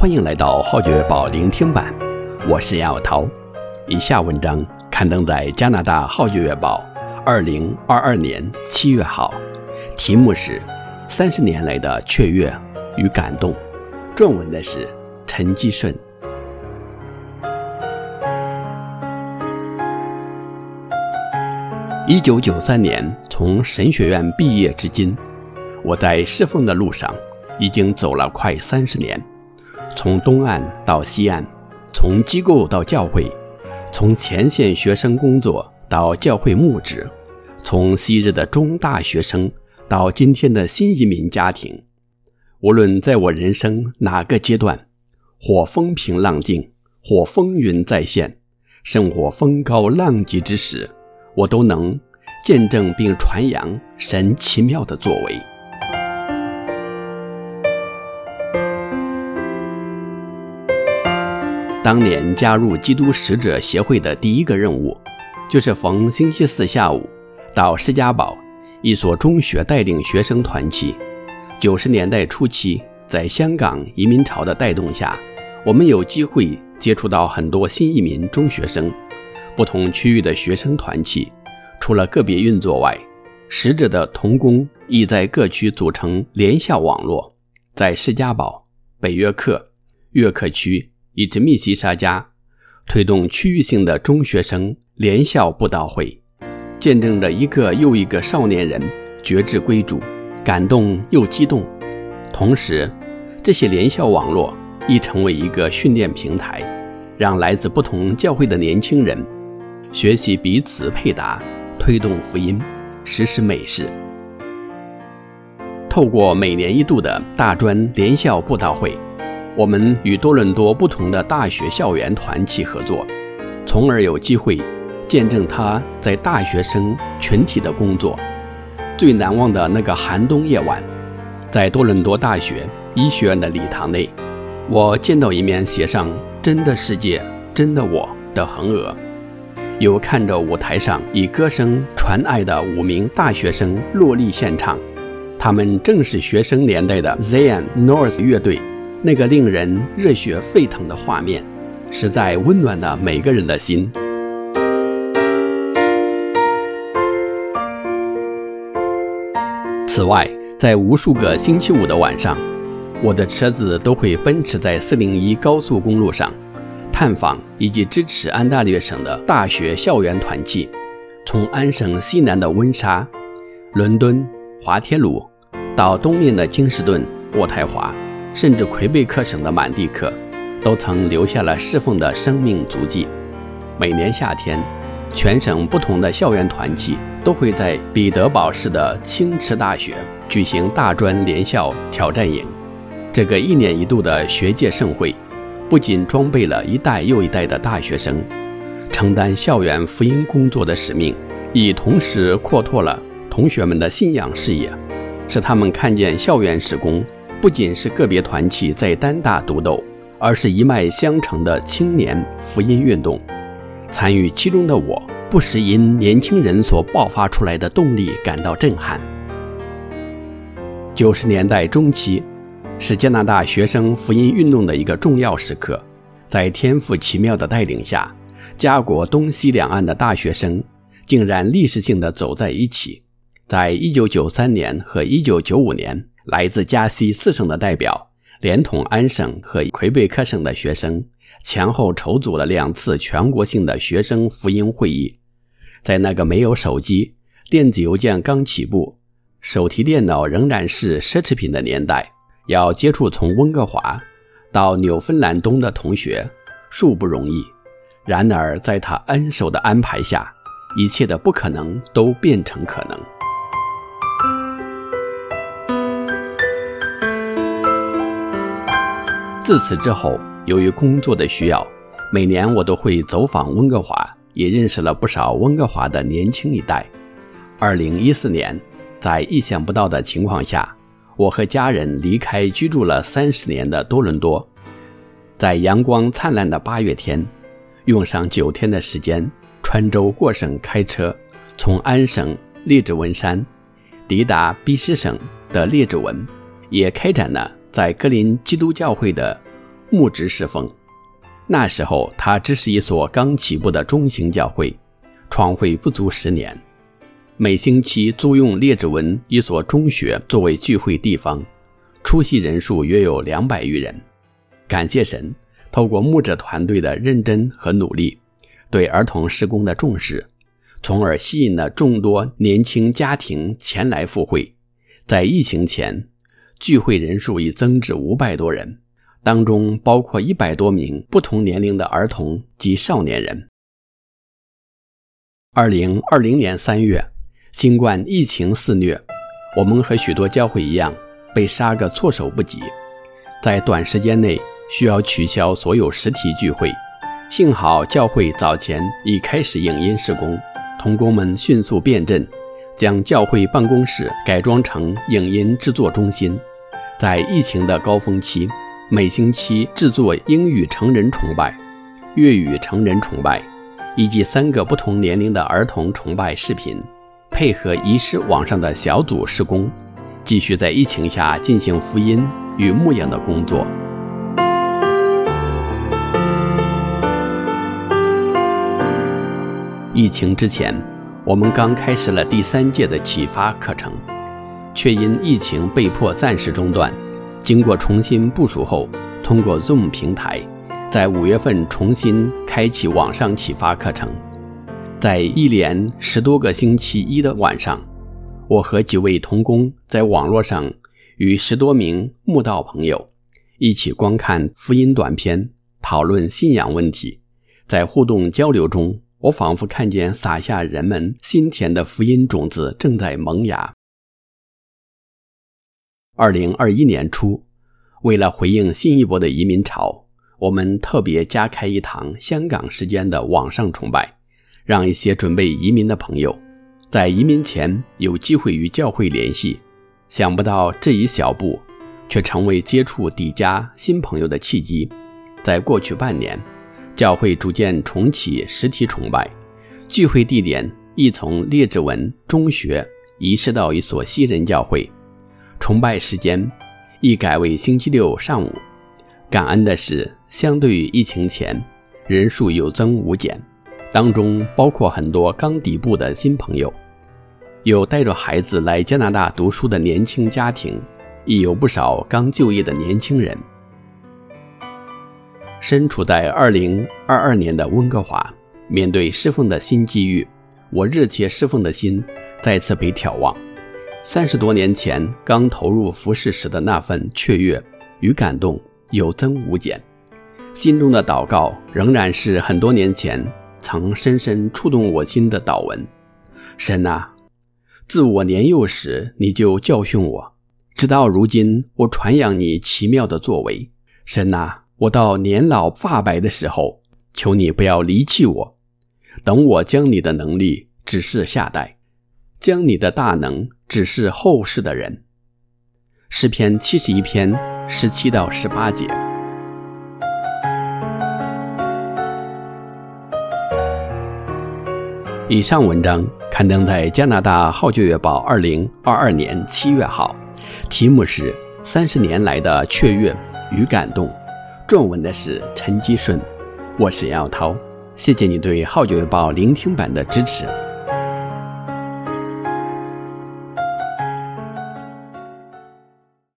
欢迎来到《浩觉月报》聆听版，我是杨小涛。以下文章刊登在加拿大《浩觉月报》二零二二年七月号，题目是《三十年来的雀跃与感动》，撰文的是陈基顺。一九九三年从神学院毕业至今，我在侍奉的路上已经走了快三十年。从东岸到西岸，从机构到教会，从前线学生工作到教会牧职，从昔日的中大学生到今天的新移民家庭，无论在我人生哪个阶段，或风平浪静，或风云再现，甚或风高浪急之时，我都能见证并传扬神奇妙的作为。当年加入基督使者协会的第一个任务，就是逢星期四下午到士嘉堡一所中学带领学生团契。九十年代初期，在香港移民潮的带动下，我们有机会接触到很多新移民中学生。不同区域的学生团契，除了个别运作外，使者的同工亦在各区组成联校网络，在士嘉堡、北约克、约克区。以及密西沙加，推动区域性的中学生联校布道会，见证着一个又一个少年人决志归主，感动又激动。同时，这些联校网络亦成为一个训练平台，让来自不同教会的年轻人学习彼此配搭，推动福音，实施美事。透过每年一度的大专联校布道会。我们与多伦多不同的大学校园团契合作，从而有机会见证他在大学生群体的工作。最难忘的那个寒冬夜晚，在多伦多大学医学院的礼堂内，我见到一面写上“真的世界，真的我”的横额，又看着舞台上以歌声传爱的五名大学生落力献唱，他们正是学生年代的 Zion North 乐队。那个令人热血沸腾的画面，实在温暖了每个人的心。此外，在无数个星期五的晚上，我的车子都会奔驰在四零一高速公路上，探访以及支持安大略省的大学校园团契，从安省西南的温莎、伦敦、滑铁卢，到东面的京士顿、渥太华。甚至魁北克省的满地克，都曾留下了侍奉的生命足迹。每年夏天，全省不同的校园团契都会在彼得堡市的青池大学举行大专联校挑战营。这个一年一度的学界盛会，不仅装备了一代又一代的大学生，承担校园福音工作的使命，亦同时扩拓了同学们的信仰视野，使他们看见校园时工。不仅是个别团体在单打独斗，而是一脉相承的青年福音运动。参与其中的我，不时因年轻人所爆发出来的动力感到震撼。九十年代中期，是加拿大学生福音运动的一个重要时刻。在天赋奇妙的带领下，加国东西两岸的大学生竟然历史性的走在一起。在一九九三年和一九九五年。来自加西四省的代表，连同安省和魁北克省的学生，前后筹组了两次全国性的学生福音会议。在那个没有手机、电子邮件刚起步、手提电脑仍然是奢侈品的年代，要接触从温哥华到纽芬兰东的同学，殊不容易。然而，在他恩手的安排下，一切的不可能都变成可能。自此之后，由于工作的需要，每年我都会走访温哥华，也认识了不少温哥华的年轻一代。二零一四年，在意想不到的情况下，我和家人离开居住了三十年的多伦多，在阳光灿烂的八月天，用上九天的时间穿州过省开车，从安省列治文山抵达 BC 省的列治文，也开展了。在格林基督教会的牧职侍奉。那时候，它只是一所刚起步的中型教会，创会不足十年。每星期租用列治文一所中学作为聚会地方，出席人数约有两百余人。感谢神，透过牧者团队的认真和努力，对儿童事工的重视，从而吸引了众多年轻家庭前来赴会。在疫情前，聚会人数已增至五百多人。当中包括一百多名不同年龄的儿童及少年人。二零二零年三月，新冠疫情肆虐，我们和许多教会一样被杀个措手不及，在短时间内需要取消所有实体聚会。幸好教会早前已开始影音施工，童工们迅速变阵，将教会办公室改装成影音制作中心。在疫情的高峰期，每星期制作英语成人崇拜、粤语成人崇拜，以及三个不同年龄的儿童崇拜视频，配合仪式网上的小组施工，继续在疫情下进行福音与牧养的工作。疫情之前，我们刚开始了第三届的启发课程，却因疫情被迫暂时中断。经过重新部署后，通过 Zoom 平台，在五月份重新开启网上启发课程。在一连十多个星期一的晚上，我和几位同工在网络上与十多名慕道朋友一起观看福音短片，讨论信仰问题。在互动交流中，我仿佛看见撒下人们心田的福音种子正在萌芽。二零二一年初，为了回应新一波的移民潮，我们特别加开一堂香港时间的网上崇拜，让一些准备移民的朋友在移民前有机会与教会联系。想不到这一小步，却成为接触底家新朋友的契机。在过去半年，教会逐渐重启实体崇拜，聚会地点亦从列治文中学移师到一所西人教会。崇拜时间亦改为星期六上午。感恩的是，相对于疫情前，人数有增无减，当中包括很多刚抵埗的新朋友，有带着孩子来加拿大读书的年轻家庭，亦有不少刚就业的年轻人。身处在2022年的温哥华，面对侍奉的新机遇，我热切侍奉的心再次被眺望。三十多年前刚投入服饰时的那份雀跃与感动有增无减，心中的祷告仍然是很多年前曾深深触动我心的祷文。神啊，自我年幼时你就教训我，直到如今我传扬你奇妙的作为。神啊，我到年老发白的时候，求你不要离弃我，等我将你的能力指示下代。将你的大能只是后世的人。诗篇七十一篇十七到十八节。以上文章刊登在加拿大《号角月报》二零二二年七月号，题目是《三十年来的雀跃与感动》，撰文的是陈基顺。我是杨耀涛，谢谢你对《号角月报》聆听版的支持。